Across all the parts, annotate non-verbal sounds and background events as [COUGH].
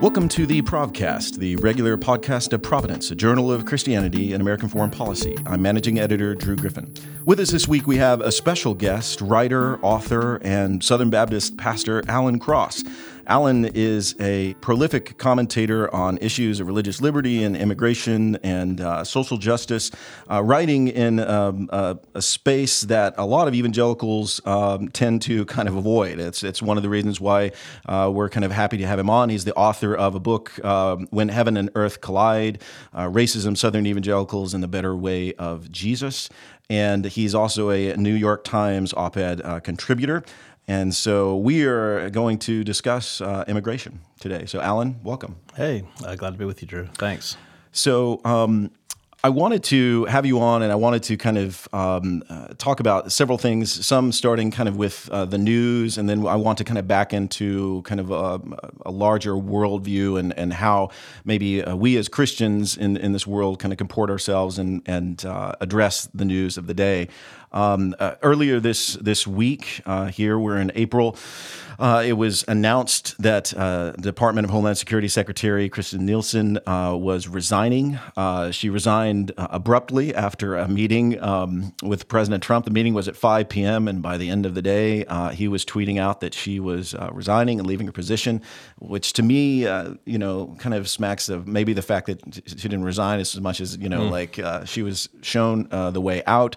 Welcome to the Provcast, the regular podcast of Providence, a journal of Christianity and American foreign policy. I'm managing editor Drew Griffin. With us this week, we have a special guest, writer, author, and Southern Baptist pastor Alan Cross. Alan is a prolific commentator on issues of religious liberty and immigration and uh, social justice, uh, writing in um, a space that a lot of evangelicals um, tend to kind of avoid. It's, it's one of the reasons why uh, we're kind of happy to have him on. He's the author of a book, um, When Heaven and Earth Collide uh, Racism, Southern Evangelicals, and the Better Way of Jesus. And he's also a New York Times op ed uh, contributor. And so we are going to discuss uh, immigration today. So, Alan, welcome. Hey, uh, glad to be with you, Drew. Thanks. So, um, I wanted to have you on, and I wanted to kind of um, uh, talk about several things. Some starting kind of with uh, the news, and then I want to kind of back into kind of a, a larger worldview and and how maybe uh, we as Christians in in this world kind of comport ourselves and and uh, address the news of the day. Um, uh, earlier this this week, uh, here we're in April. Uh, it was announced that uh, Department of Homeland Security Secretary Kirstjen Nielsen uh, was resigning. Uh, she resigned abruptly after a meeting um, with President Trump. The meeting was at 5 p.m., and by the end of the day, he was tweeting out that she was resigning and leaving her position, which to me, you know, kind of smacks of maybe the fact that she didn't resign as much as you know, mm. like she was shown the way out.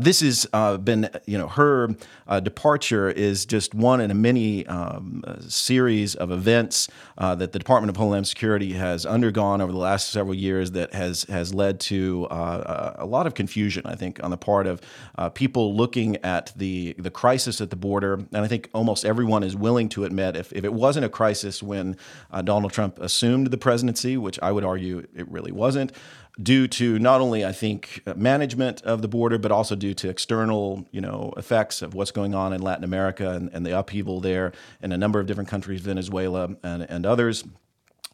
this has uh, been, you know, her uh, departure is just one in a many um, series of events uh, that the Department of Homeland Security has undergone over the last several years that has has led to uh, a lot of confusion. I think on the part of uh, people looking at the the crisis at the border, and I think almost everyone is willing to admit if, if it wasn't a crisis when uh, Donald Trump assumed the presidency, which I would argue it really wasn't due to not only I think uh, management of the border, but also due to external you know effects of what's going on in Latin America and, and the upheaval there in a number of different countries, Venezuela and, and others.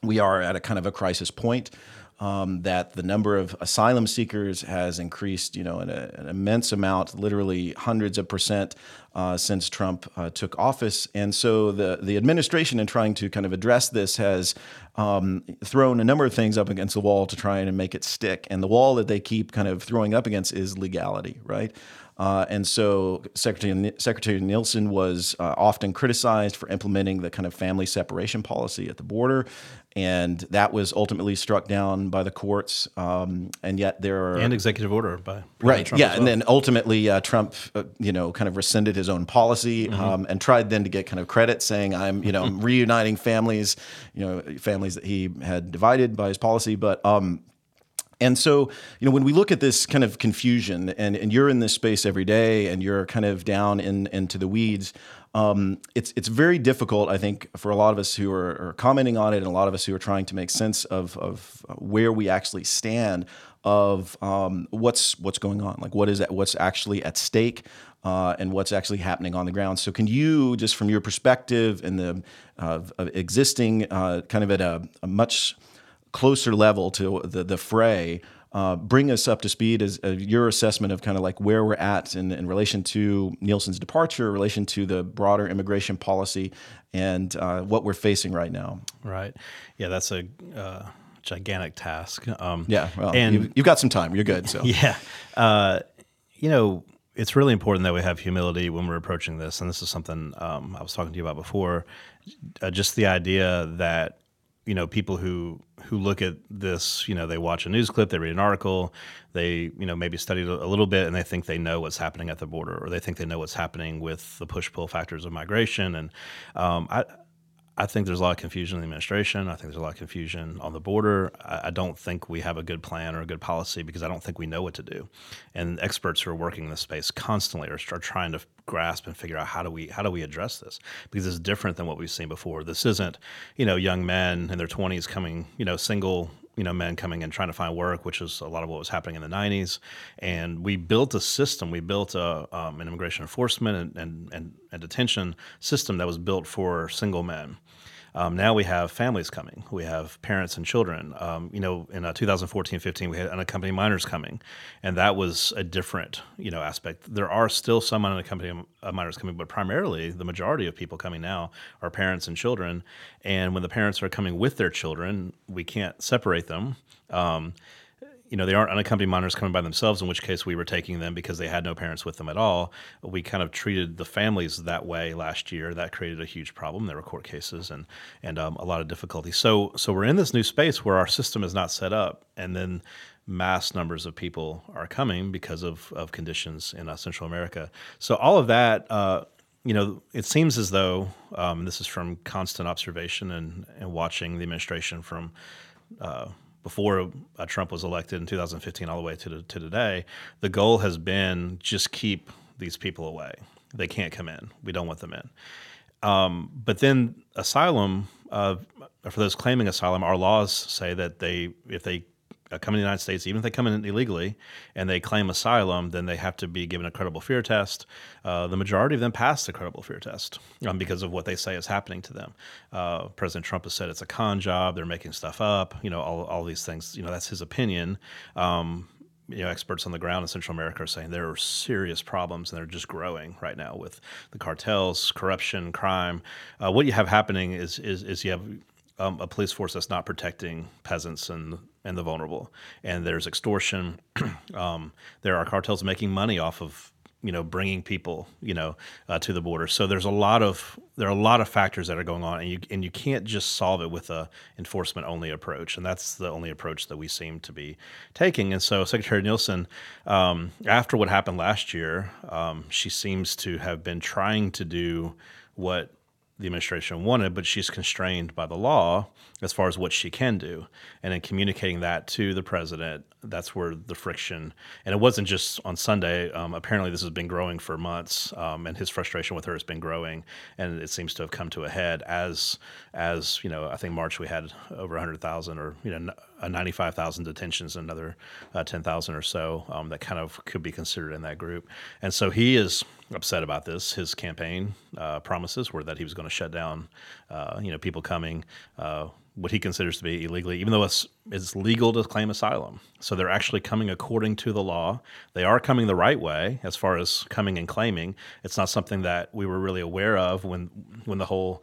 We are at a kind of a crisis point um, that the number of asylum seekers has increased, you know, in a, an immense amount, literally hundreds of percent uh, since Trump uh, took office. And so the the administration, in trying to kind of address this, has um, thrown a number of things up against the wall to try and make it stick. And the wall that they keep kind of throwing up against is legality, right? Uh, and so Secretary, Secretary Nielsen was uh, often criticized for implementing the kind of family separation policy at the border. And that was ultimately struck down by the courts. Um, and yet there are. And executive order by President right. Trump yeah. Well. And then ultimately uh, Trump, uh, you know, kind of rescinded his own policy mm-hmm. um, and tried then to get kind of credit saying, I'm, you know, I'm [LAUGHS] reuniting families, you know, families that he had divided by his policy. But um, and so, you know, when we look at this kind of confusion, and, and you're in this space every day, and you're kind of down in into the weeds, um, it's it's very difficult, I think, for a lot of us who are, are, commenting on it, and a lot of us who are trying to make sense of of where we actually stand, of um, what's what's going on, like what is that, what's actually at stake. Uh, and what's actually happening on the ground. So, can you, just from your perspective and the uh, existing, uh, kind of at a, a much closer level to the, the fray, uh, bring us up to speed as uh, your assessment of kind of like where we're at in, in relation to Nielsen's departure, in relation to the broader immigration policy, and uh, what we're facing right now. Right. Yeah, that's a uh, gigantic task. Um, yeah. Well, and you've, you've, got some time. You're good. So [LAUGHS] yeah. Uh, you know, it's really important that we have humility when we're approaching this, and this is something um, I was talking to you about before. Uh, just the idea that you know people who who look at this you know they watch a news clip they read an article they you know maybe study a little bit and they think they know what's happening at the border or they think they know what's happening with the push pull factors of migration. And um, I I think there's a lot of confusion in the administration. I think there's a lot of confusion on the border. I, I, don't think we have a good plan or a good policy because I don't think we know what to do. And experts who are working in this space constantly are, are trying to grasp and figure out how do we how do we address this because it's different than what we've seen before. This isn't you know young men in their 20s coming you know single you know men coming and trying to find work, which is a lot of what was happening in the '90s. And we built a system. We built a um, an immigration enforcement and, and, and, and detention system that was built for single men. Um, now we have families coming. We have parents and children. Um, you know, in uh, 2014-15, we had unaccompanied minors coming, and that was a different you know aspect. There are still some unaccompanied uh, minors coming, but primarily the majority of people coming now are parents and children. And when the parents are coming with their children, we can't separate them. Um, you know, they aren't unaccompanied minors coming by themselves, in which case we were taking them because they had no parents with them at all. We kind of treated the families that way last year. That created a huge problem. There were court cases and and um, a lot of difficulty. So so we're in this new space where our system is not set up, and then mass numbers of people are coming because of of conditions in uh, Central America. So all of that. Uh, you know, it seems as though um, this is from constant observation and, and watching the administration from uh, before uh, Trump was elected in 2015 all the way to, the, to today, the goal has been just keep these people away. They can't come in. We don't want them in. Um, but then asylum, uh, for those claiming asylum, our laws say that they, if they come in the United States, even if they come in illegally and they claim asylum, then they have to be given a credible fear test. Uh, the majority of them pass the credible fear test um, because of what they say is happening to them. Uh, President Trump has said it's a con job; they're making stuff up. You know, all all these things. You know, that's his opinion. Um, you know, experts on the ground in Central America are saying there are serious problems and they're just growing right now with the cartels, corruption, crime. Uh, what you have happening is, is, is you have um, a police force that's not protecting peasants and and the vulnerable. And there's extortion. [CLEARS THROAT] um, there are cartels making money off of you know bringing people you know uh, to the border. So there's a lot of there are a lot of factors that are going on, and you and you can't just solve it with a enforcement only approach. And that's the only approach that we seem to be taking. And so Secretary Nielsen, um, after what happened last year, um, she seems to have been trying to do what the administration wanted, but she's constrained by the law as far as what she can do. And in communicating that to the president, that's where the friction, and it wasn't just on Sunday. Um, apparently, this has been growing for months, um, and his frustration with her has been growing, and it seems to have come to a head as, as you know, I think March we had over 100,000 or you know 95,000 detentions, another uh, 10,000 or so um, that kind of could be considered in that group. And so he is upset about this. His campaign uh, promises were that he was going to shut down, uh, you know, people coming uh, what he considers to be illegally, even though it's, it's legal to claim asylum. So they're actually coming according to the law. They are coming the right way as far as coming and claiming. It's not something that we were really aware of when when the whole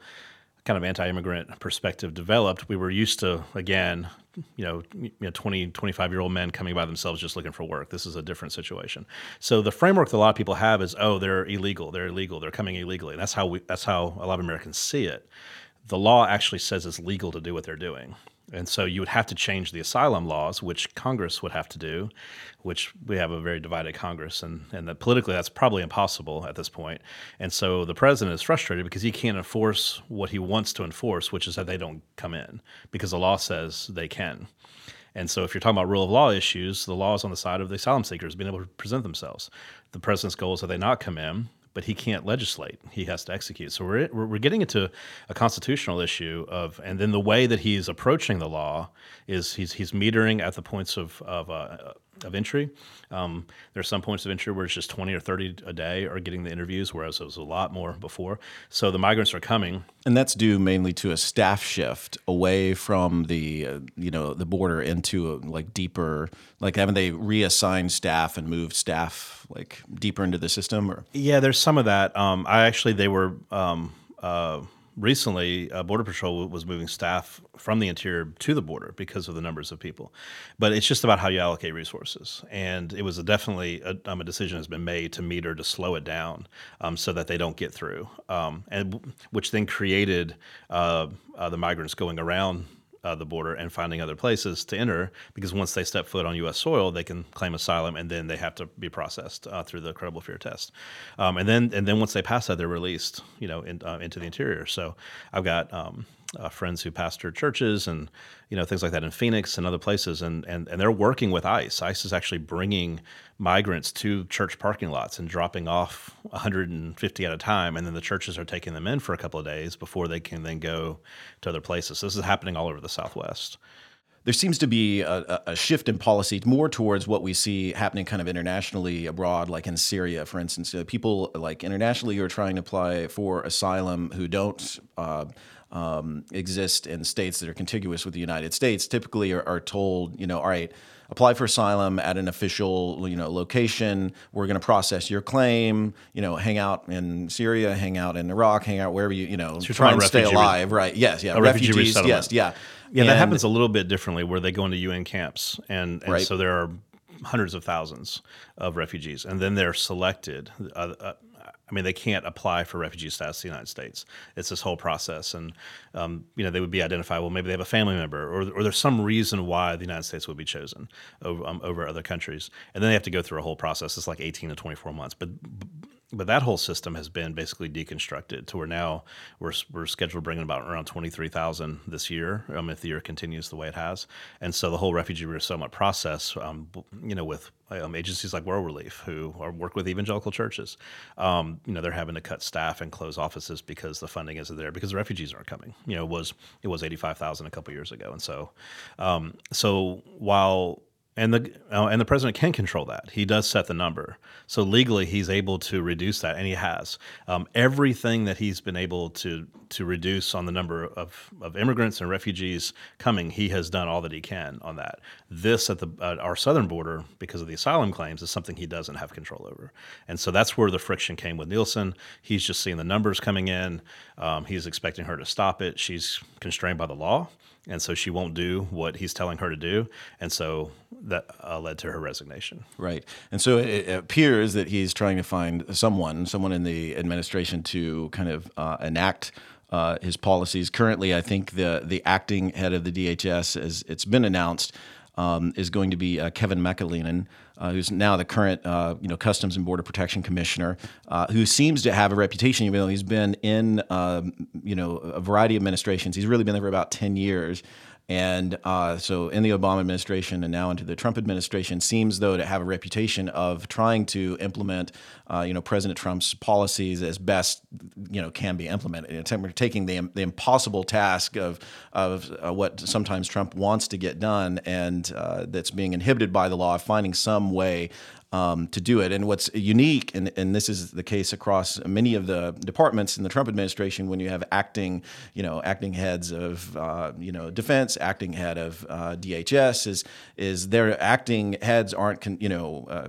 kind of anti-immigrant perspective developed. We were used to again, you know, you know 20, 25 year old men coming by themselves just looking for work. This is a different situation. So the framework that a lot of people have is, oh, they're illegal, they're illegal, they're coming illegally. And that's how we that's how a lot of Americans see it the law actually says it's legal to do what they're doing. And so you would have to change the asylum laws, which Congress would have to do, which we have a very divided Congress, and, and that politically that's probably impossible at this point. And so the president is frustrated because he can't enforce what he wants to enforce, which is that they don't come in, because the law says they can. And so if you're talking about rule of law issues, the law is on the side of the asylum seekers being able to present themselves. The president's goal is that they not come in, but he can't legislate. He has to execute. So we're, we're getting into a constitutional issue of, and then the way that he's approaching the law is he's, he's metering at the points of, of uh, of entry. Um, there are some points of entry where it's just 20 or 30 a day are getting the interviews, whereas it was a lot more before. So the migrants are coming. And that's due mainly to a staff shift away from the, uh, you know, the border into a, like deeper, like haven't they reassigned staff and moved staff like deeper into the system? Or Yeah, there's some of that. Um, I actually, they were, um, uh, recently, uh, Border Patrol was moving staff from the interior to the border because of the numbers of people. But it's just about how you allocate resources. And it was a definitely a, um, a decision has been made to meter to slow it down um, so that they don't get through, um, and which then created uh, uh, the migrants going around uh, the border and finding other places to enter because once they step foot on U.S. soil, they can claim asylum and then they have to be processed uh, through the credible fear test. Um, and then and then once they pass that, they're released, you know, in, uh, into the interior. So I've got um, uh, friends who pastor churches and you know things like that in Phoenix and other places, and and and they're working with ICE. ICE is actually bringing migrants to church parking lots and dropping off 150 at a time, and then the churches are taking them in for a couple of days before they can then go to other places. So this is happening all over the Southwest there seems to be a, a, shift in policy more towards what we see happening kind of internationally abroad, like in Syria, for instance. People like internationally who are trying to apply for asylum who don't uh, um, exist in states that are contiguous with the United States typically are, are told, you know, all right, apply for asylum at an official you know location. We're going to process your claim. You know, hang out in Syria, hang out in Iraq, hang out wherever you you know So try and stay alive. Right? Yes. Yeah. a refugee resettlement. Yes. Yeah. Yeah, that happens a little bit differently where they go into UN camps, and, and Right. so there are hundreds of thousands of refugees, and then they're selected. Uh, uh, I mean, they can't apply for refugee status in the United States. It's this whole process, and um, you know they would be identified. Well, maybe they have a family member, or, or there's some reason why the United States would be chosen over, um, over other countries, and then they have to go through a whole process. It's like 18 to 24 months, but but that whole system has been basically deconstructed to where now we're, we're scheduled to bring in about around 23,000 this year um, if the year continues the way it has. And so the whole refugee resettlement process, um, you know, with um, agencies like World Relief who are, work with evangelical churches, um, you know, they're having to cut staff and close offices because the funding isn't there because the refugees aren't coming. You know, it was it was 85,000 a couple years ago. And so, um, so while and the uh, and the president can control that. He does set the number, so legally he's able to reduce that, and he has um, everything that he's been able to to reduce on the number of, of immigrants and refugees coming. He has done all that he can on that. This at the at our southern border, because of the asylum claims, is something he doesn't have control over, and so that's where the friction came with Nielsen. He's just seeing the numbers coming in. Um, he's expecting her to stop it. She's constrained by the law and so she won't do what he's telling her to do, and so that uh, led to her resignation. Right. And so it, appears that he's trying to find someone, someone in the administration to kind of uh, enact uh, his policies. Currently, I think the the acting head of the DHS, as it's been announced, um, is going to be uh, Kevin McAleenan, uh, who's now the current uh, you know Customs and Border Protection Commissioner, uh, who seems to have a reputation, even though he's been in um, you know a variety of administrations. He's really been there for about ten years. And uh, so, in the Obama administration and now into the Trump administration, seems though to have a reputation of trying to implement, uh, you know, President Trump's policies as best you know can be implemented. Of taking the the impossible task of of uh, what sometimes Trump wants to get done and uh, that's being inhibited by the law, finding some way um, to do it. And what's unique, and, and this is the case across many of the departments in the Trump administration, when you have acting, you know, acting heads of, uh, you know, defense, acting head of uh, DHS, is is their acting heads aren't, con, you know. Uh,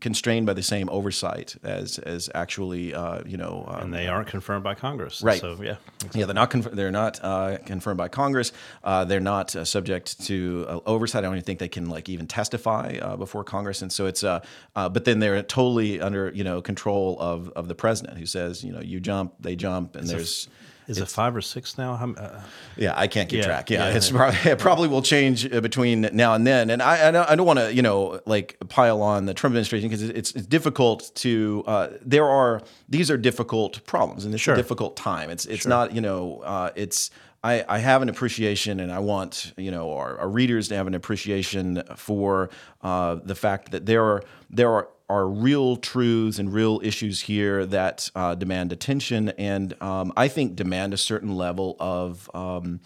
constrained by the same oversight as as actually uh, you know um, And they aren't confirmed by Congress. Right. So yeah. yeah, they're not conf- they're not uh, confirmed by Congress. Uh, they're not uh, subject to uh, oversight. I don't even think they can like even testify uh, before Congress. And so it's uh, uh, but then they're totally under you know control of of the president, who says you know you jump, they jump, and there's. Is it five or six now? Uh, Yeah, I can't keep Yeah, track. Yeah, yeah. it's probably, [LAUGHS] it probably will change uh, between now and then. And I, I don't, I don't want to, you know, like pile on the Trump administration because it's, it's difficult to. Uh, there are these are difficult problems, and it's Sure. a difficult time. It's it's not, you know, uh, it's. I, I have an appreciation, and I want you know our, our readers to have an appreciation for uh, the fact that there are there are are real truths and real issues here that uh, demand attention, and um, I think demand a certain level of, um,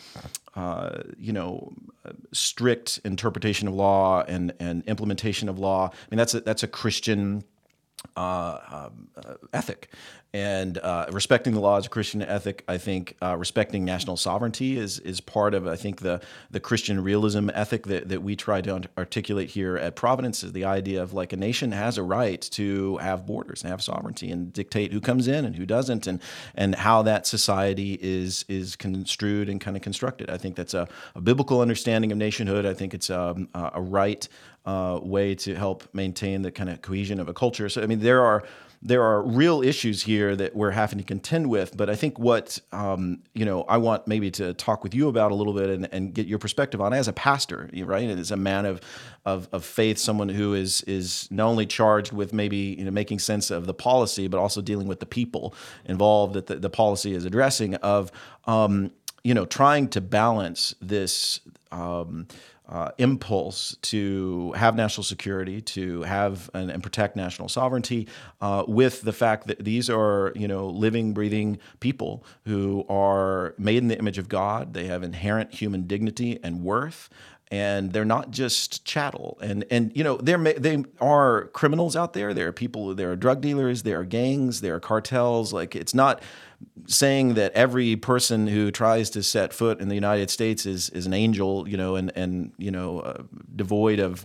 uh, you know, strict interpretation of law and, and implementation of law. I mean, that's a, that's a Christian uh, uh, ethic. And uh, respecting the law is a Christian ethic. I think uh, respecting national sovereignty is is part of I think the the Christian realism ethic that, that we try to articulate here at Providence is the idea of like a nation has a right to have borders and have sovereignty and dictate who comes in and who doesn't and and how that society is is construed and kind of constructed. I think that's a, a biblical understanding of nationhood. I think it's um, a, a right uh, way to help maintain the kind of cohesion of a culture. So I mean, there are there are real issues here that we're having to contend with. But I think what um, you know I want maybe to talk with you about a little bit and, and get your perspective on as a pastor, right? And as a man of, of of faith, someone who is is not only charged with maybe you know making sense of the policy, but also dealing with the people involved that the, the policy is addressing. Of um, you know trying to balance this. Um, uh, impulse to have national security, to have and, and protect national sovereignty, uh, with the fact that these are you know living, breathing people who are made in the image of God. They have inherent human dignity and worth, and they're not just chattel. And and you know there they are criminals out there. There are people. There are drug dealers. There are gangs. There are cartels. Like it's not saying that every person who tries to set foot in the United States is is an angel. You know, and and you know uh, devoid of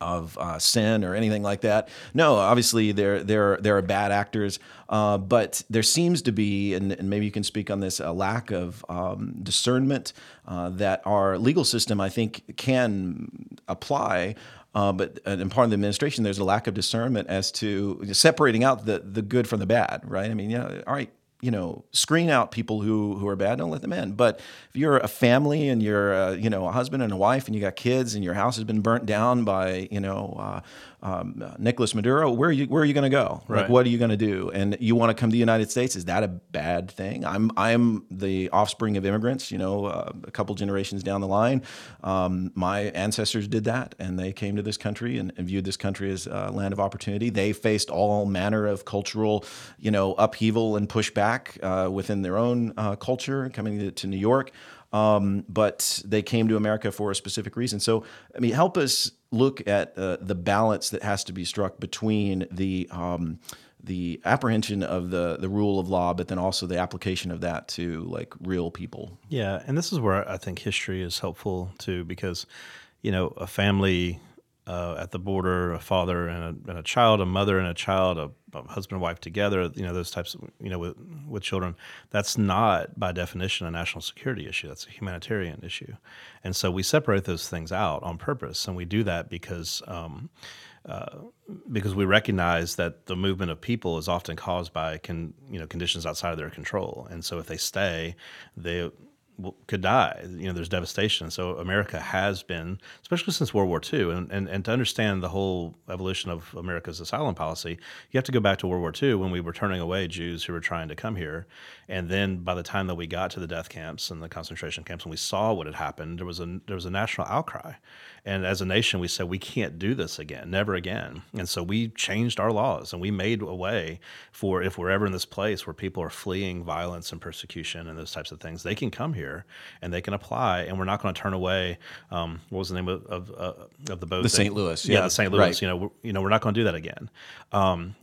of uh, sin or anything like that. No, obviously there there there are bad actors, uh, but there seems to be, and, and, maybe you can speak on this, a lack of um, discernment uh, that our legal system, I think, can apply. Uh, but in part of the administration, there's a lack of discernment as to separating out the the good from the bad, right? I mean, know, all right, you know, screen out people who who are bad. Don't let them in. But if you're a family and you're, uh, you know, a husband and a wife, and you got kids, and your house has been burnt down by, you know, uh, um, Nicolas Maduro, where are you where are you going to go? Right. Like, what are you going to do? And you want to come to the United States? Is that a bad thing? I'm I'm the offspring of immigrants. You know, uh, a couple generations down the line, um, my ancestors did that, and they came to this country and, and viewed this country as a land of opportunity. They faced all manner of cultural, you know, upheaval and pushback uh, within their own uh, culture, coming to, to New York. Um, but they came to America for a specific reason. So, I mean, help us look at uh, the balance that has to be struck between the um, the apprehension of the the rule of law, but then also the application of that to like real people. Yeah, and this is where I think history is helpful too, because you know a family uh, at the border, a father and a, and a, child, a mother and a child, a, a, husband and wife together, you know, those types of, you know, with, with children, that's not by definition a national security issue. That's a humanitarian issue. And so we separate those things out on purpose. And we do that because, um, uh, because we recognize that the movement of people is often caused by con, you know conditions outside of their control, and so if they stay, they could die. You know, there's devastation. So America has been, especially since World War II, and, and, and to understand the whole evolution of America's asylum policy, you have to go back to World War II when we were turning away Jews who were trying to come here. And then by the time that we got to the death camps and the concentration camps and we saw what had happened, there was a there was a national outcry. And as a nation, we said we can't do this again, never again. And so we changed our laws and we made a way for if we're ever in this place where people are fleeing violence and persecution and those types of things, they can come here and they can apply. And we're not going to turn away. Um, what was the name of of, uh, of the boat? The St. Louis. Yeah, yeah the St. Louis. Right. You know, we're, you know, we're not going to do that again. Um,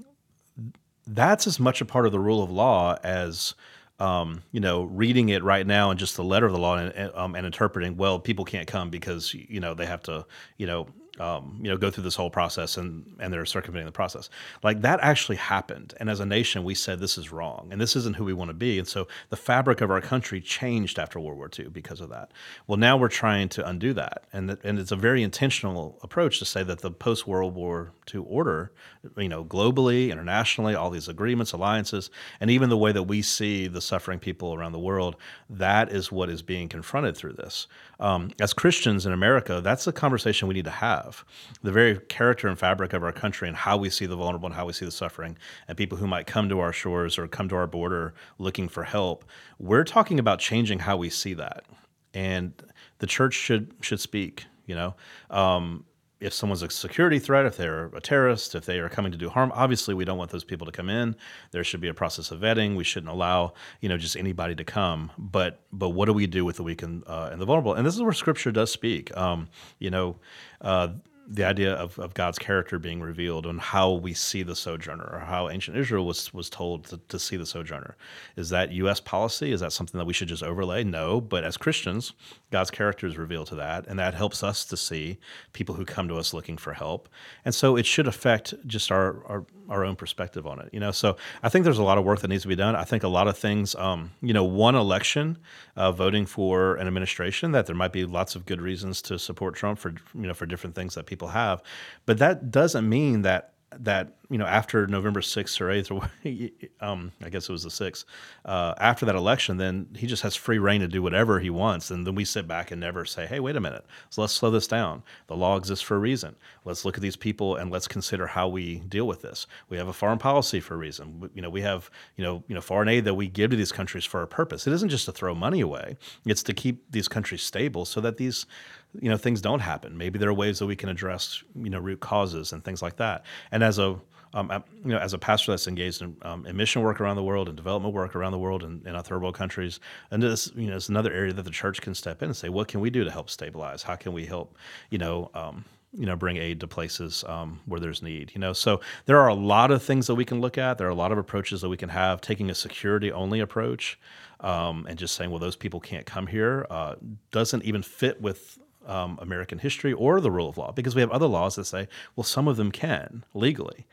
that's as much a part of the rule of law as um, you know, reading it right now and just the letter of the law and, um, and interpreting, well, people can't come because you know they have to, you know, um, you know, go through this whole process and and they're circumventing the process. Like that actually happened, and as a nation, we said this is wrong, and this isn't who we want to be. And so the fabric of our country changed after World War II because of that. Well, now we're trying to undo that, and that, and it's a very intentional approach to say that the post World War II order, you know, globally, internationally, all these agreements, alliances, and even the way that we see the suffering people around the world, that is what is being confronted through this. Um, as Christians in America, that's a conversation we need to have have, the very character and fabric of our country and how we see the vulnerable and how we see the suffering, and people who might come to our shores or come to our border looking for help. We're talking about changing how we see that, and the church should should speak. You know, um, if someone's a security threat, if they're a terrorist, if they are coming to do harm, obviously we don't want those people to come in. There should be a process of vetting. We shouldn't allow you know just anybody to come. But but what do we do with the weak and, uh, and the vulnerable? And this is where Scripture does speak. Um, you know. Uh, the idea of, of God's character being revealed and how we see the sojourner or how ancient Israel was, was told to, to see the sojourner. Is that U.S. policy? Is that something that we should just overlay? No. But as Christians, God's character is revealed to that. And that helps us to see people who come to us looking for help. And so it should affect just our, our, our own perspective on it. You know, so I think there's a lot of work that needs to be done. I think a lot of things, um, you know, one election, uh, voting for an administration, that there might be lots of good reasons to support Trump for, you know, for different things that people have. But that doesn't mean that that you know after November sixth or eighth, or [LAUGHS] um, I guess it was the sixth, uh, after that election, then he just has free reign to do whatever he wants, and then we sit back and never say, "Hey, wait a minute, so let's slow this down. The law exists for a reason. Let's look at these people and let's consider how we deal with this. We have a foreign policy for a reason. You know, we have you know you know foreign aid that we give to these countries for a purpose. It isn't just to throw money away; it's to keep these countries stable so that these you know things don't happen maybe there are ways that we can address you know root causes and things like that and as a um, you know, as a pastor that's engaged in, um, in, mission work around the world and development work around the world and in, third world countries, and this, you know, it's another area that the church can step in and say, what can we do to help stabilize? How can we help, you know, um, you know, bring aid to places um, where there's need. You know, so there are a lot of things that we can look at. There are a lot of approaches that we can have. Taking a security only approach um, and just saying, well, those people can't come here, uh, doesn't even fit with um, American history or the rule of law because we have other laws that say, well, some of them can legally.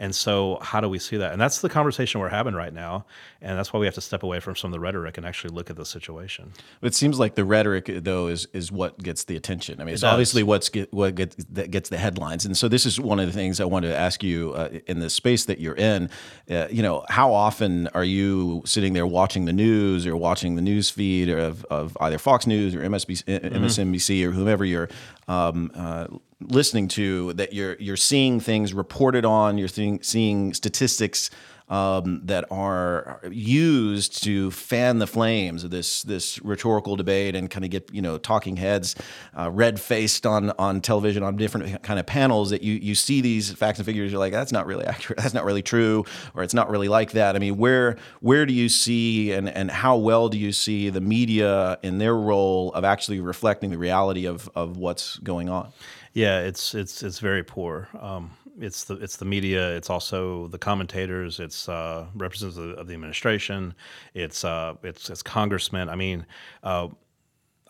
And so, how do we see that? And that's the conversation we're having right now. And that's why we have to step away from some of the rhetoric and actually look at the situation. It seems like the rhetoric, though, is is what gets the attention. I mean, it's obviously what's get, what gets that gets the headlines. And so, this is one of the things I wanted to ask you uh, in the space that you're in. Uh, you know, how often are you sitting there watching the news or watching the news feed of, of either Fox News or MSNBC, mm-hmm. MSNBC or whomever you're um, uh, listening to that you're you're seeing things reported on, you're seeing seeing statistics um, that are used to fan the flames of this this rhetorical debate and kind of get you know talking heads uh, red faced on on television on different kind of panels that you you see these facts and figures you're like that's not really accurate. [LAUGHS] That's not really true or it's not really like that. I mean where where do you see and and how well do you see the media in their role of actually reflecting the reality of of what's going on yeah, it's it's it's very poor. Um, it's the it's the media. It's also the commentators. It's uh, representatives of the administration. It's uh, it's it's congressmen. I mean. Uh,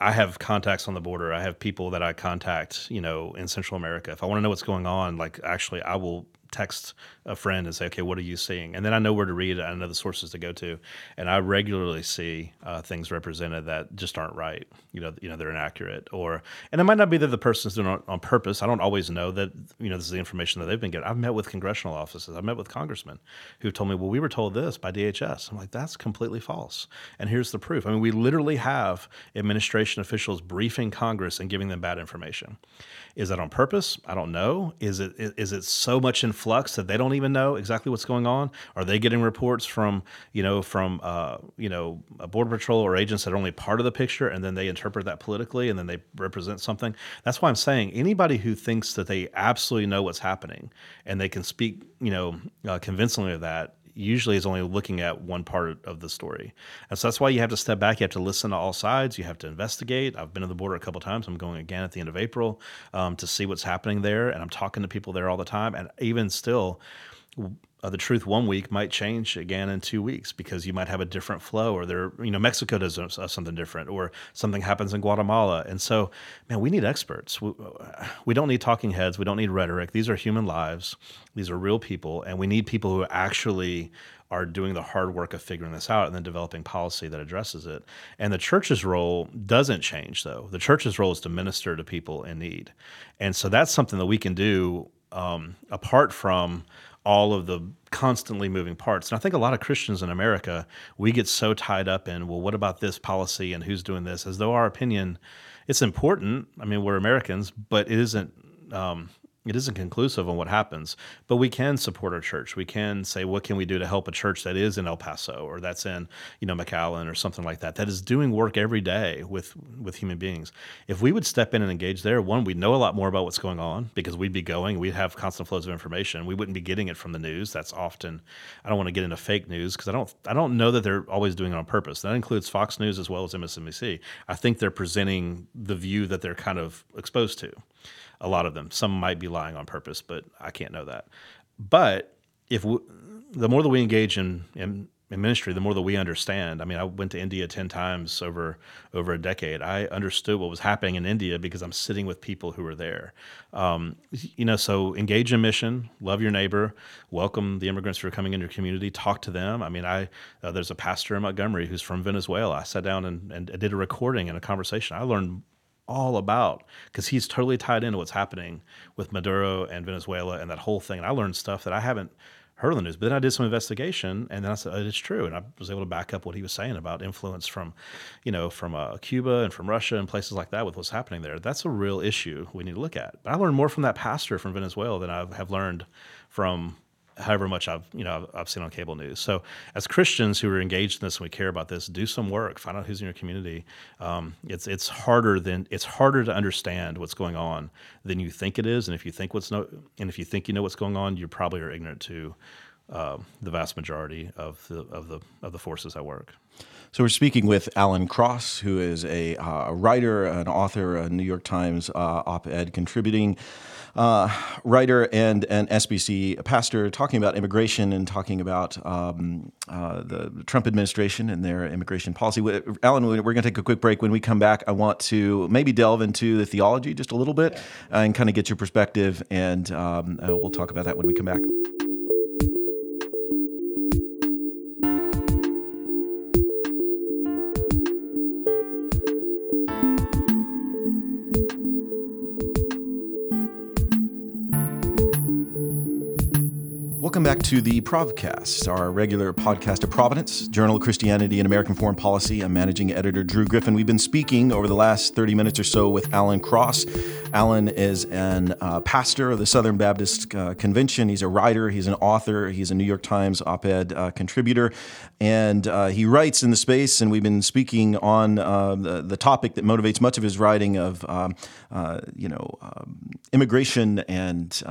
I have contacts on the border. I have people that I contact, you know, in Central America. If I want to know what's going on, like actually, I will text a friend and say, okay, what are you seeing? And then I know where to read. I know the sources to go to. And I regularly see uh, things represented that just aren't right. You know, you know, they're inaccurate or, and it might not be that the person's doing it on purpose. I don't always know that, you know, this is the information that they've been getting. I've met with congressional offices. I've met with congressmen who told me, well, we were told this by DHS. I'm like, that's completely false. And here's the proof. I mean, we literally have administration officials briefing Congress and giving them bad information. Is that on purpose? I don't know. Is it is it so much in flux that they don't even know exactly what's going on? Are they getting reports from you know from uh, you know a border patrol or agents that are only part of the picture, and then they interpret that politically, and then they represent something? That's why I'm saying anybody who thinks that they absolutely know what's happening and they can speak you know uh, convincingly of that usually is only looking at one part of the story. And so that's why you have to step back. You have to listen to all sides. You have to investigate. I've been to the border a couple times. I'm going again at the end of April um, to see what's happening there. And I'm talking to people there all the time. And even still, uh, the truth one week might change again in two weeks because you might have a different flow or there you know mexico does something different or something happens in guatemala and so man we need experts we, we don't need talking heads we don't need rhetoric these are human lives these are real people and we need people who actually are doing the hard work of figuring this out and then developing policy that addresses it. And the church's role doesn't change, though. The church's role is to minister to people in need. And so that's something that we can do um, apart from all of the constantly moving parts. And I think a lot of Christians in America, we get so tied up in, well, what about this policy and who's doing this, as though our opinion, it's important. I mean, we're Americans, but it isn't um, it isn't conclusive on what happens, but we can support our church. We can say, what can we do to help a church that is in El Paso or that's in, you know, McAllen or something like that, that is doing work every day with with human beings. If we would step in and engage there, one, we'd know a lot more about what's going on because we'd be going, we'd have constant flows of information. We wouldn't be getting it from the news. That's often I don't want to get into fake news because I don't I don't know that they're always doing it on purpose. That includes Fox News as well as MSNBC. I think they're presenting the view that they're kind of exposed to a lot of them. Some might be lying on purpose, but I can't know that. But if we, the more that we engage in, in, in ministry, the more that we understand. I mean, I went to India ten times over over a decade. I understood what was happening in India because I'm sitting with people who were there. Um, you know, so engage in mission, love your neighbor, welcome the immigrants who are coming into your community, talk to them. I mean, I uh, there's a pastor in Montgomery who's from Venezuela. I sat down and, and did a recording and a conversation. I learned all about because he's totally tied into what's happening with Maduro and Venezuela and that whole thing. And I learned stuff that I haven't heard on the news, but then I did some investigation and then I said, it's true. And I was able to back up what he was saying about influence from, you know, from uh, Cuba and from Russia and places like that with what's happening there. That's a real issue we need to look at. But I learned more from that pastor from Venezuela than I have learned from however much I've you know I've, seen on cable news. So as Christians who are engaged in this and we care about this, do some work, find out who's in your community. Um, it's it's harder than it's harder to understand what's going on than you think it is, and if you think what's no and if you think you know what's going on, you probably are ignorant to uh, the vast majority of the of the of the forces at work. So we're speaking with Alan Cross, who is a, uh, writer, an author, a New York Times uh, op-ed contributing uh, writer and an SBC pastor, talking about immigration and talking about um, uh, the Trump administration and their immigration policy. Alan, we're going to take a quick break. When we come back, I want to maybe delve into the theology just a little bit and kind of get your perspective, and um, uh, we'll talk about that when we come back. Welcome back to the Provcast, our regular podcast of Providence, Journal of Christianity and American Foreign Policy. I'm managing editor Drew Griffin. We've been speaking over the last 30 minutes or so with Alan Cross. Alan is an uh, pastor of the Southern Baptist uh, Convention. He's a writer, he's an author, he's a New York Times op ed uh, contributor, and uh, he writes in the space. And we've been speaking on uh, the, the, topic that motivates much of his writing of, um, uh, you know, um, immigration and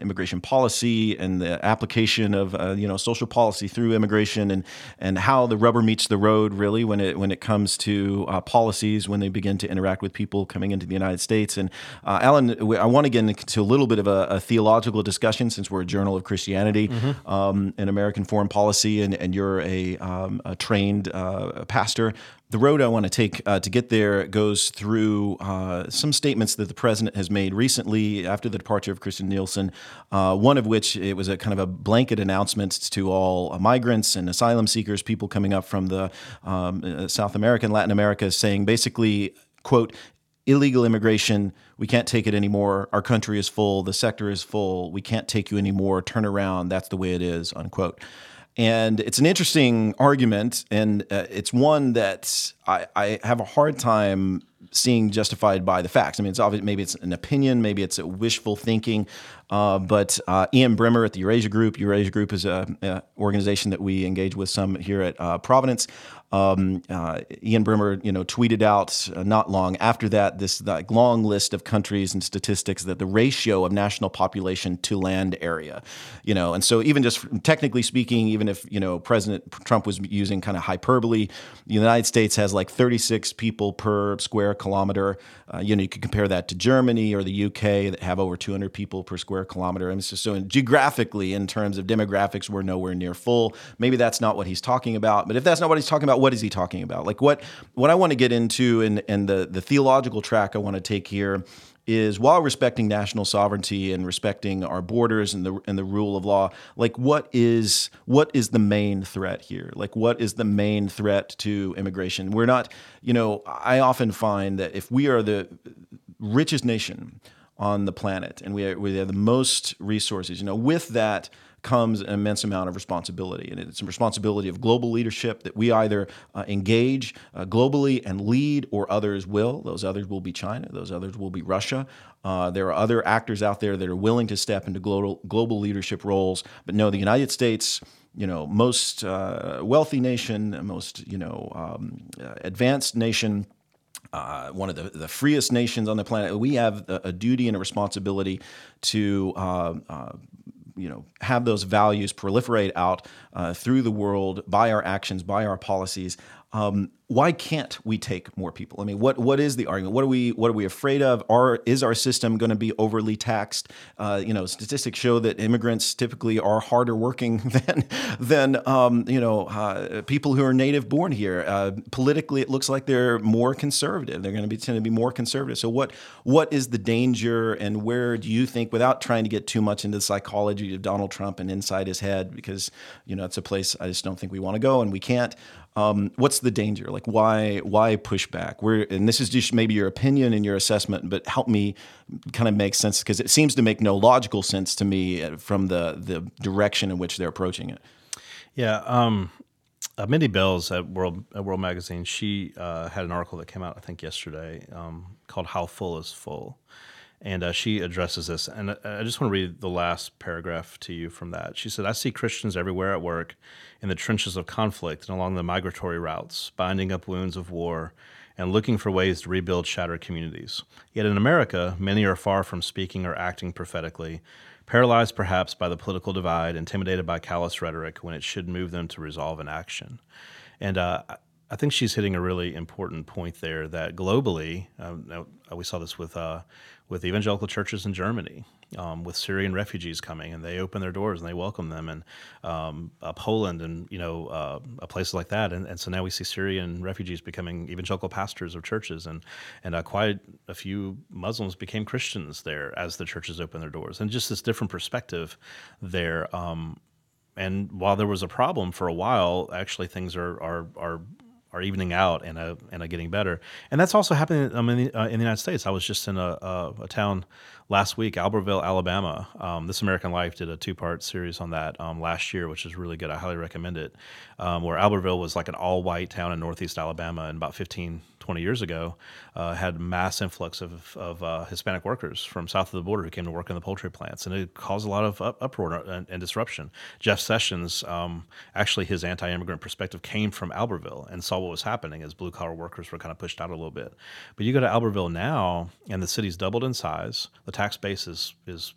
immigration policy and the application of you know social policy through immigration and and how the rubber meets the road really when it when it comes to policies when they begin to interact with people coming into the United States. And uh, Alan, I want to get into a little bit of a, a theological discussion since we're a journal of Christianity mm-hmm. um, and American foreign policy, and and you're a, um, a trained uh, pastor the road I want to take uh, to get there goes through uh, some statements that the president has made recently after the departure of Kirstjen Nielsen. Uh, one of which it was a kind of a blanket announcement to all migrants and asylum seekers, people coming up from the um, uh, South America and Latin America, saying basically, "quote illegal immigration. We can't take it anymore. Our country is full. The sector is full. We can't take you anymore. Turn around. That's the way it is." Unquote. And it's an interesting argument, and uh, it's one that I, I, have a hard time seeing justified by the facts. I mean, it's obvious, maybe it's an opinion, maybe it's a wishful thinking, uh, but uh, Ian Bremmer at the Eurasia Group, Eurasia Group is an organization that we engage with some here at uh, Providence. Um, uh, Ian Bremmer, you know, tweeted out uh, not long after that this like, long list of countries and statistics that the ratio of national population to land area, you know, and so even just technically speaking, even if you know President Trump was using kind of hyperbole, the United States has like 36 people per square kilometer. Uh, you know, you could compare that to Germany or the UK that have over 200 people per square kilometer. And so, so in, geographically, in terms of demographics, we're nowhere near full. Maybe that's not what he's talking about. But if that's not what he's talking about, what is he talking about? Like what what I want to get into and and the the theological track I want to take here is while respecting national sovereignty and respecting our borders and the and the rule of law, like what is what is the main threat here? Like what is the main threat to immigration? We're not, you know, I often find that if we are the richest nation on the planet and we, are, we have the most resources, you know, with that comes an immense amount of responsibility. And it's a responsibility of global leadership that we either uh, engage uh, globally and lead, or others will. Those others will be China, those others will be Russia. Uh, there are other actors out there that are willing to step into global, global leadership roles. But no, the United States you know, most uh, wealthy nation, most you know, um, advanced nation, uh, one of the, the freest nations on the planet. We have a, a duty and a responsibility to uh, uh, you know have those values proliferate out uh, through the world by our actions, by our policies. Um, why can't we take more people? I mean, what what is the argument? What are we what are we afraid of? Are is our system going to be overly taxed? Uh, you know, statistics show that immigrants typically are harder working [LAUGHS] than than um, you know uh, people who are native born here. Uh, politically, it looks like they're more conservative. They're going to be tend to be more conservative. So what what is the danger, and where do you think, without trying to get too much into the psychology of Donald Trump and inside his head, because you know it's a place I just don't think we want to go, and we can't. Um, what's the danger? Like why why push back? Where and this is just maybe your opinion and your assessment, but help me kind of make sense because it seems to make no logical sense to me uh, from the the direction in which they're approaching it. Yeah, um, uh, Mindy Belz at World at World Magazine, she uh, had an article that came out I think yesterday um, called "How Full Is Full," And uh, she addresses this. And uh, I just want to read the last paragraph to you from that. She said, I see Christians everywhere at work, in the trenches of conflict and along the migratory routes, binding up wounds of war and looking for ways to rebuild shattered communities. Yet in America, many are far from speaking or acting prophetically, paralyzed perhaps by the political divide, intimidated by callous rhetoric when it should move them to resolve in action. And uh, I think she's hitting a really important point there that globally, um, we saw this with uh, with evangelical churches in Germany, um, with Syrian refugees coming, and they open their doors and they welcome them, and um, uh, Poland and you know uh, places like that, and, and, so now we see Syrian refugees becoming evangelical pastors of churches, and and uh, quite a few Muslims became Christians there as the churches open their doors, and just this different perspective there. Um, and while there was a problem for a while, actually things are are are are evening out and a, and getting better. And that's also happening um, in, the, uh, in the United States. I was just in a, a, a town last week, Albertville, Alabama. Um, this American Life did a two part series on that um, last year, which is really good. I highly recommend it. Um, where Albertville was like an all white town in northeast Alabama, and about 15, 20 years ago, uh, had mass influx of, of uh, Hispanic workers from south of the border who came to work in the poultry plants, and it caused a lot of uproar and, and disruption. Jeff Sessions, um, actually, his anti-immigrant perspective came from Albertville and saw what was happening as blue collar workers were kind of pushed out a little bit. But you go to Albertville now, and the city's doubled in size. The tax base is is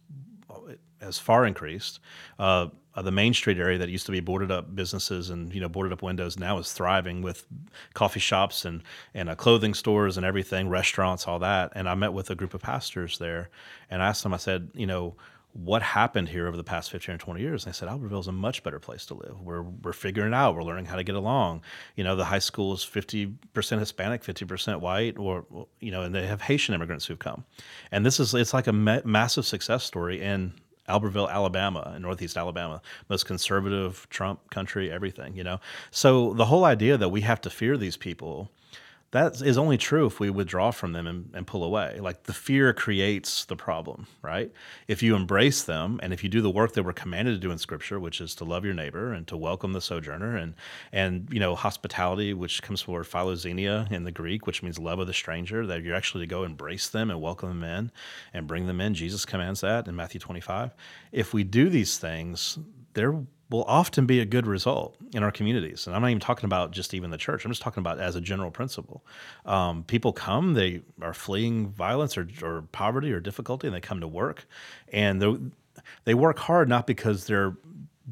has far increased. Uh, uh, the Main Street area that used to be boarded up businesses and you know boarded up windows now is thriving with coffee shops and and uh, clothing stores and everything, restaurants, all that. And I met with a group of pastors there, and I asked them. I said, you know what happened here over the past 15 or 20 years. And I said, Albertville is a much better place to live. We're, we're figuring out. We're learning how to get along. You know, the high school is 50% Hispanic, 50% white, or, you know, and they have Haitian immigrants who've come. And this is, it's like a ma- massive success story in Albertville, Alabama, in Northeast Alabama, most conservative Trump country, everything, you know? So the whole idea that we have to fear these people that is only true if we withdraw from them and, and, pull away. Like the fear creates the problem, right? If you embrace them and if you do the work that we're commanded to do in Scripture, which is to love your neighbor and to welcome the sojourner, and and you know hospitality, which comes from philoxenia in the Greek, which means love of the stranger, that you're actually to go embrace them and welcome them in and bring them in. Jesus commands that in Matthew 25. If we do these things, there will often be a good result in our communities. And I'm not even talking about just even the church. I'm just talking about as a general principle. Um, people come, they are fleeing violence or, or, poverty or difficulty, and they come to work, and they work hard not because they're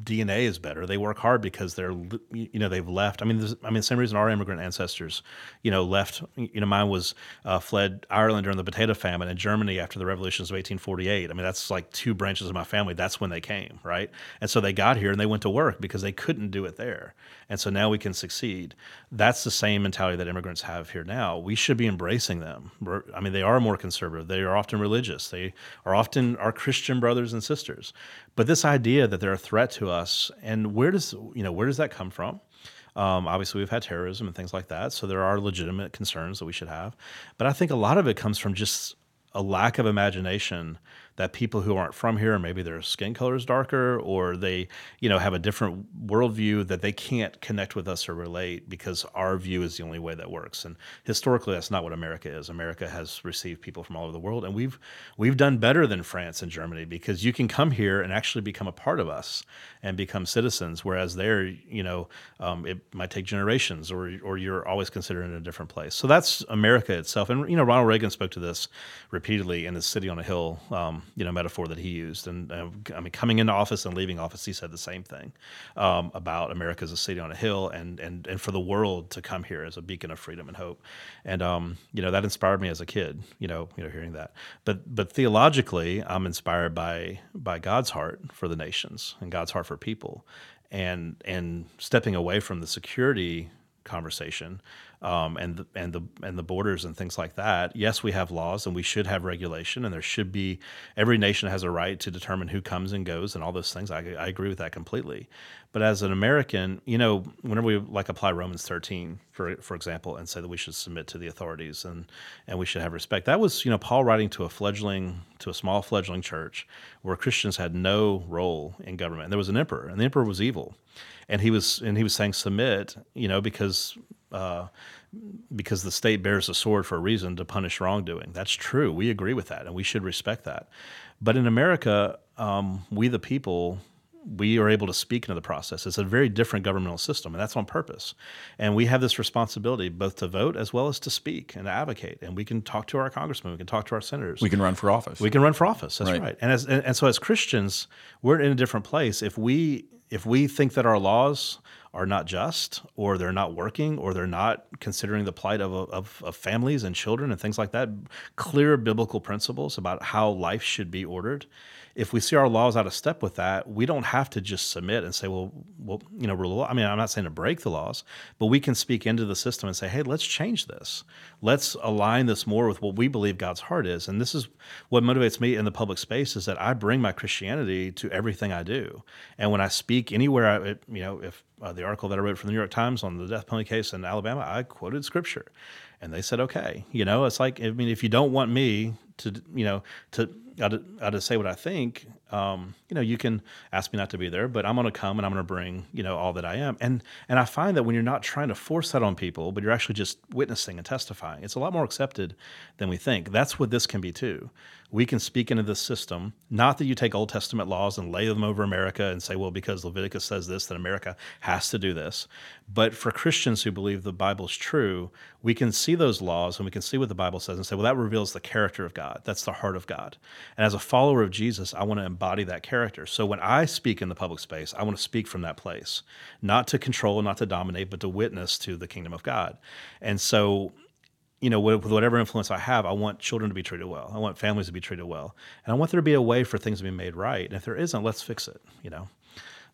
DNA is better. They work hard because they're, you know, they've left. I mean, I mean, same reason our immigrant ancestors, you know, left. You know, mine was uh, fled Ireland during the potato famine and Germany after the revolutions of 1848. I mean, that's like two branches of my family. That's when they came, right? And so they got here and they went to work because they couldn't do it there. And so now we can succeed. That's the same mentality that immigrants have here now. We should be embracing them. I mean, they are more conservative. They are often religious. They are often our Christian brothers and sisters. But this idea that they're a threat to us, and where does you know where does that come from? Um, obviously, we've had terrorism and things like that, so there are legitimate concerns that we should have. But I think a lot of it comes from just a lack of imagination that people who aren't from here, maybe their skin color is darker, or they, you know, have a different worldview that they can't connect with us or relate because our view is the only way that works. And historically, that's not what America is. America has received people from all over the world, and we've we've done better than France and Germany because you can come here and actually become a part of us and become citizens, whereas there, you know, um, it might take generations, or or you're always considered in a different place. So that's America itself. And you know, Ronald Reagan spoke to this repeatedly in his City on a Hill. Um, you know metaphor that he used. And uh, I mean, coming into office and leaving office, he said the same thing um, about America as a city on a hill, and and and for the world to come here as a beacon of freedom and hope. And um, you know that inspired me as a kid. You know, you know, hearing that. But but theologically, I'm inspired by by God's heart for the nations and God's heart for people, and and stepping away from the security conversation um, and the, and the and the borders and things like that. Yes, we have laws and we should have regulation, and there should be every nation has a right to determine who comes and goes and all those things. I, I agree with that completely. But as an American, you know, whenever we like apply Romans 13, for for example, and say that we should submit to the authorities and and we should have respect, that was you know Paul writing to a fledgling to a small fledgling church where Christians had no role in government. And there was an emperor, and the emperor was evil, and he was and he was saying submit, you know, because uh, because the state bears a sword for a reason to punish wrongdoing. That's true. We agree with that, and we should respect that. But in America, um, we the people we are able to speak into the process. It's a very different governmental system, and that's on purpose. And we have this responsibility both to vote as well as to speak and to advocate. And we can talk to our congressmen, we can talk to our senators, we can run for office. We can run for office. That's right. right. And as and, and so as Christians, we're in a different place. If we if we think that our laws are not just, or they're not working, or they're not considering the plight of, of, of, families and children and things like that, clear biblical principles about how life should be ordered, if we see our laws out of step with that, we don't have to just submit and say, well, well, you know, rule I mean, I'm not saying to break the laws, but we can speak into the system and say, hey, let's change this. Let's align this more with what we believe God's heart is. And this is what motivates me in the public space is that I bring my Christianity to everything I do. And when I speak anywhere, I, you know, if uh, the article that I wrote for the New York Times on the death penalty case in Alabama, I quoted scripture and they said, okay, you know, it's like, I mean, if you don't want me to, you know, to, I to, to say what I think, um, you know, you can ask me not to be there, but I'm going to come and I'm going to bring, you know, all that I am. And and I find that when you're not trying to force that on people, but you're actually just witnessing and testifying, it's a lot more accepted than we think. That's what this can be too. We can speak into this system, not that you take Old Testament laws and lay them over America and say, well, because Leviticus says this, that America has to do this. But for Christians who believe the Bible is true, we can see those laws and we can see what the Bible says and say, well, that reveals the character of God. That's the heart of God. And as a follower of Jesus, I want to embody that character. So when I speak in the public space, I want to speak from that place, not to control, not to dominate, but to witness to the kingdom of God. And so, you know, with whatever influence I have, I want children to be treated well. I want families to be treated well. And I want there to be a way for things to be made right. And if there isn't, let's fix it, you know.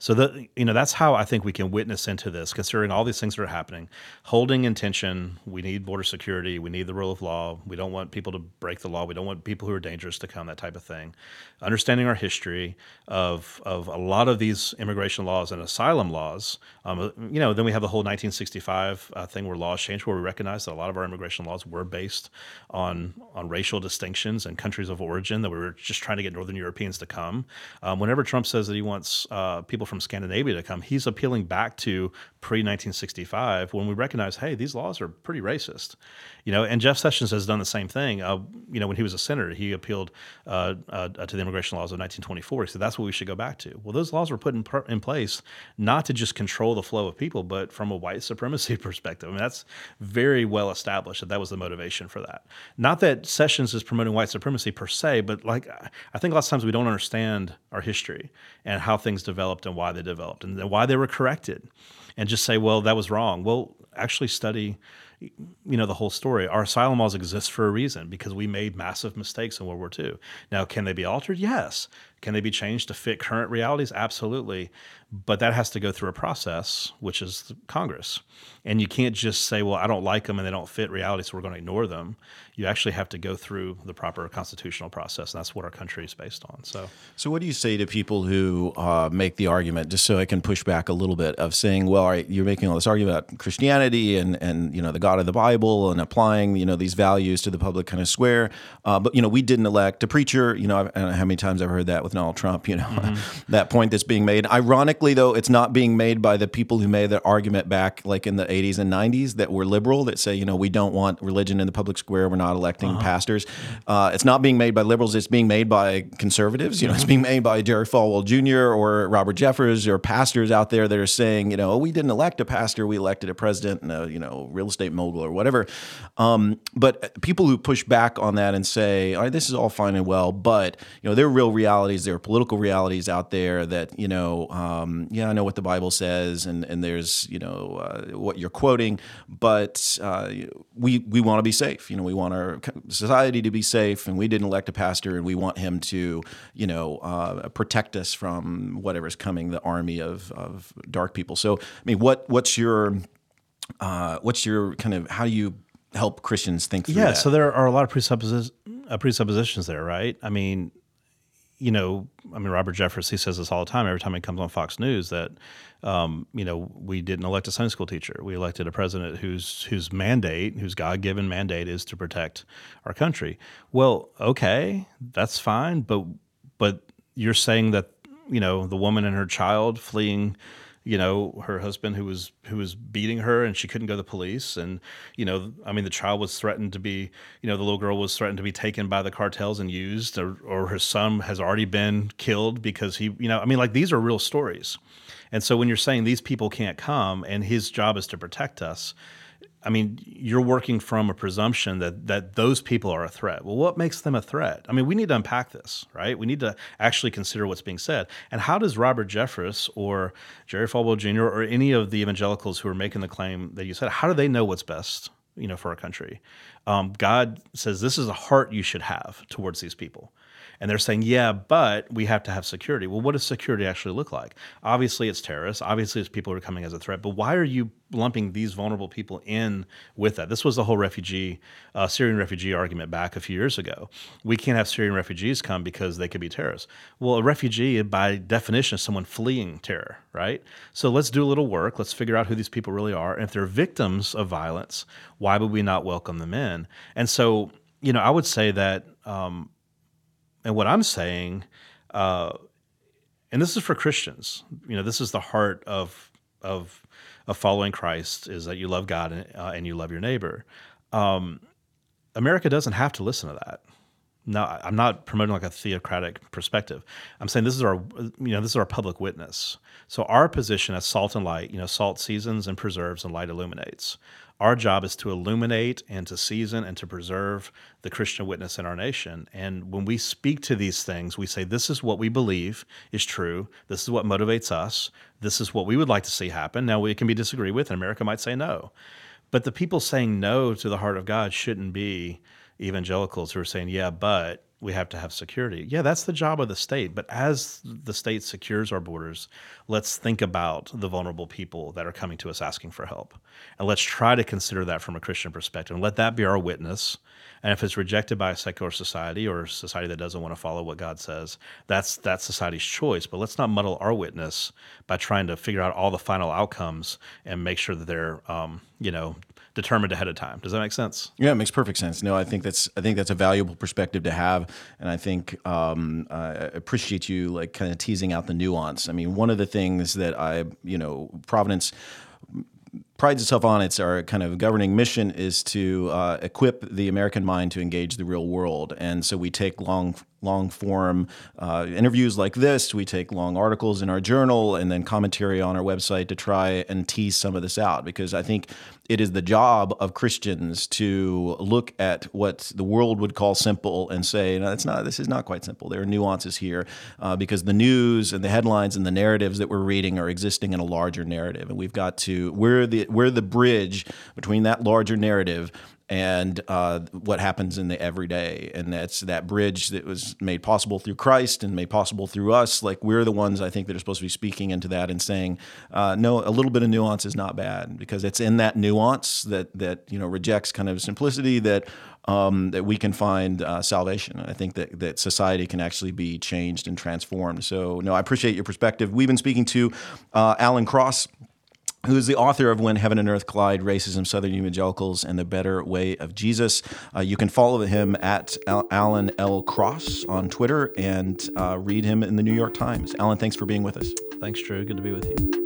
So you know, that's how I think we can witness into this, considering all these things that are happening. Holding intention, we need border security, we need the rule of law. We don't want people to break the law. We don't want people who are dangerous to come, that type of thing. Understanding our history of of a lot of these immigration laws and asylum laws. Um, you know, then we have the whole 1965 uh, thing where laws changed, where we recognize that a lot of our immigration laws were based on on racial distinctions and countries of origin that we were just trying to get Northern Europeans to come. Um, whenever Trump says that he wants uh, people from Scandinavia to come. He's appealing back to pre 1965 when we recognize, hey, these laws are pretty racist. You know, and Jeff Sessions has done the same thing. Uh, you know, when he was a senator, he appealed uh, uh, to the immigration laws of 1924. He said that's what we should go back to. Well, those laws were put in, per- in place not to just control the flow of people, but from a white [LAUGHS] supremacy perspective. I mean, that's very well established that that was the motivation for that. Not that Sessions is promoting white supremacy per se, but like I think lots of times we don't understand our history and how things developed and why they developed and why they were corrected, and just say, well, that was wrong. Well, actually study you know the whole story. Our asylum laws exist for a reason because we made massive mistakes in World War II. Now, can they be altered? Yes. Can they be changed to fit current realities? Absolutely. But that has to go through a process, which is Congress. And you can't just say, well, I don't like them and they don't fit reality, so we're going to ignore them. You actually have to go through the proper constitutional process. And that's what our country is based on. So, so what do you say to people who uh, make the argument, just so I can push back a little bit, of saying, well, all right, you're making all this argument about Christianity and, and you know, the God of the Bible and applying, you know, these values to the public kind of square. Uh, but, you know, we didn't elect a preacher. You know, I don't know how many times I've heard that with Donald Trump, you know, mm-hmm. [LAUGHS] that point that's being made. Ironically, though, it's not being made by the people who made that argument back like in the 80s and 90s that were liberal that say, you know, we don't want religion in the public square. We're not electing uh-huh. pastors. Uh, it's not being made by liberals. It's being made by conservatives. You know, it's being made by Jerry Falwell Jr. or Robert Jeffress or pastors out there that are saying, you know, oh, we didn't elect a pastor. We elected a president and a, you know, real estate mogul or whatever. Um, but people who push back on that and say, all right, this is all fine and well, but, you know, there are real realities. There are political realities out there that, you know, um, yeah, I know what the Bible says and, and there's, you know, uh, what you're quoting, but uh, we, we want to be safe. You know, we want our society to be safe and we didn't elect a pastor and we want him to, you know, uh, protect us from whatever's coming, the army of, of dark people. So, I mean, what, what's your, uh, what's your kind of, how do you help Christians think through yeah, that? so there are a lot of presuppositions, uh, presuppositions there, right? I mean, you know, I mean, Robert Jeffress, he says this all the time. Every time he comes on Fox News, that um, you know, we didn't elect a Sunday school teacher. We elected a president whose whose mandate, whose God given mandate, is to protect our country. Well, okay, that's fine, but but you're saying that you know the woman and her child fleeing you know her husband who was who was beating her and she couldn't go to the police. And you know i mean the child was threatened to be you know the little girl was threatened to be taken by the cartels and used or, or her son has already been killed because he you know i mean like these are real stories. And so when you're saying these people can't come and his job is to protect us I mean, you're working from a presumption that that those people are a threat. Well, what makes them a threat? I mean, we need to unpack this, right? We need to actually consider what's being said. And how does Robert Jeffress or Jerry Falwell Jr. or any of the evangelicals who are making the claim that you said, how do they know what's best, you know, for our country? Um, God says this is a heart you should have towards these people. And they're saying, yeah, but we have to have security. Well, what does security actually look like? Obviously, it's terrorists. Obviously, it's people who are coming as a threat. But why are you lumping these vulnerable people in with that? This was the whole refugee, uh, Syrian refugee argument back a few years ago. We can't have Syrian refugees come because they could be terrorists. Well, a refugee, by definition, is someone fleeing terror, right? So let's do a little work. Let's figure out who these people really are. And if they're victims of violence, why would we not welcome them in? And so, you know, I would say that um, and what I'm saying, uh, and this is for Christians, you know, this is the heart of of of following Christ is that you love God and, uh, and you love your neighbor. Um, America doesn't have to listen to that. Now, I'm not promoting like a theocratic perspective. I'm saying this is our, you know, this is our public witness. So our position as salt and light, you know, salt seasons and preserves and light illuminates. Our job is to illuminate and to season and to preserve the Christian witness in our nation. And when we speak to these things, we say, This is what we believe is true. This is what motivates us. This is what we would like to see happen. Now, we can be disagreed with, and America might say no. But the people saying no to the heart of God shouldn't be evangelicals who are saying, Yeah, but we have to have security. Yeah, that's the job of the state. But as the state secures our borders, let's think about the vulnerable people that are coming to us asking for help. And let's try to consider that from a Christian perspective and let that be our witness. And if it's rejected by a secular society or a society that doesn't want to follow what God says, that's that's society's choice. But let's not muddle our witness by trying to figure out all the final outcomes and make sure that they're, um, you know, determined ahead of time. Does that make sense? Yeah, it makes perfect sense. No, I think that's I think that's a valuable perspective to have, and I think um, I appreciate you like kind of teasing out the nuance. I mean, one of the things that I you know Providence prides itself on its our kind of governing mission is to uh, equip the American mind to engage the real world, and so we take long long form uh, interviews like this. We take long articles in our journal and then commentary on our website to try and tease some of this out because I think it is the job of Christians to look at what the world would call simple and say, no, it's not. This is not quite simple. There are nuances here uh, because the news and the headlines and the narratives that we're reading are existing in a larger narrative, and we've got to we're the we're the bridge between that larger narrative and uh, what happens in the everyday. And that's that bridge that was made possible through Christ and made possible through us. Like we're the ones I think that are supposed to be speaking into that and saying, uh, no, a little bit of nuance is not bad because it's in that nuance that that you know rejects kind of simplicity that. Um, that we can find uh, salvation. I think that, that society can actually be changed and transformed. So, no, I appreciate your perspective. We've been speaking to uh, Alan Cross, who is the author of When Heaven and Earth Collide Racism, Southern Evangelicals, and the Better Way of Jesus. Uh, you can follow him at Alan L. Cross on Twitter and uh, read him in the New York Times. Alan, thanks for being with us. Thanks, Drew. Good to be with you.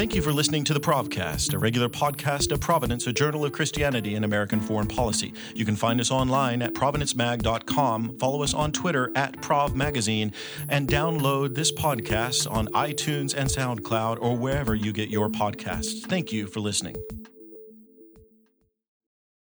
Thank you for listening to the Provcast, a regular podcast of Providence, a journal of Christianity and American foreign policy. You can find us online at providencemag.com, follow us on Twitter at ProvMagazine, and download this podcast on iTunes and SoundCloud or wherever you get your podcasts. Thank you for listening.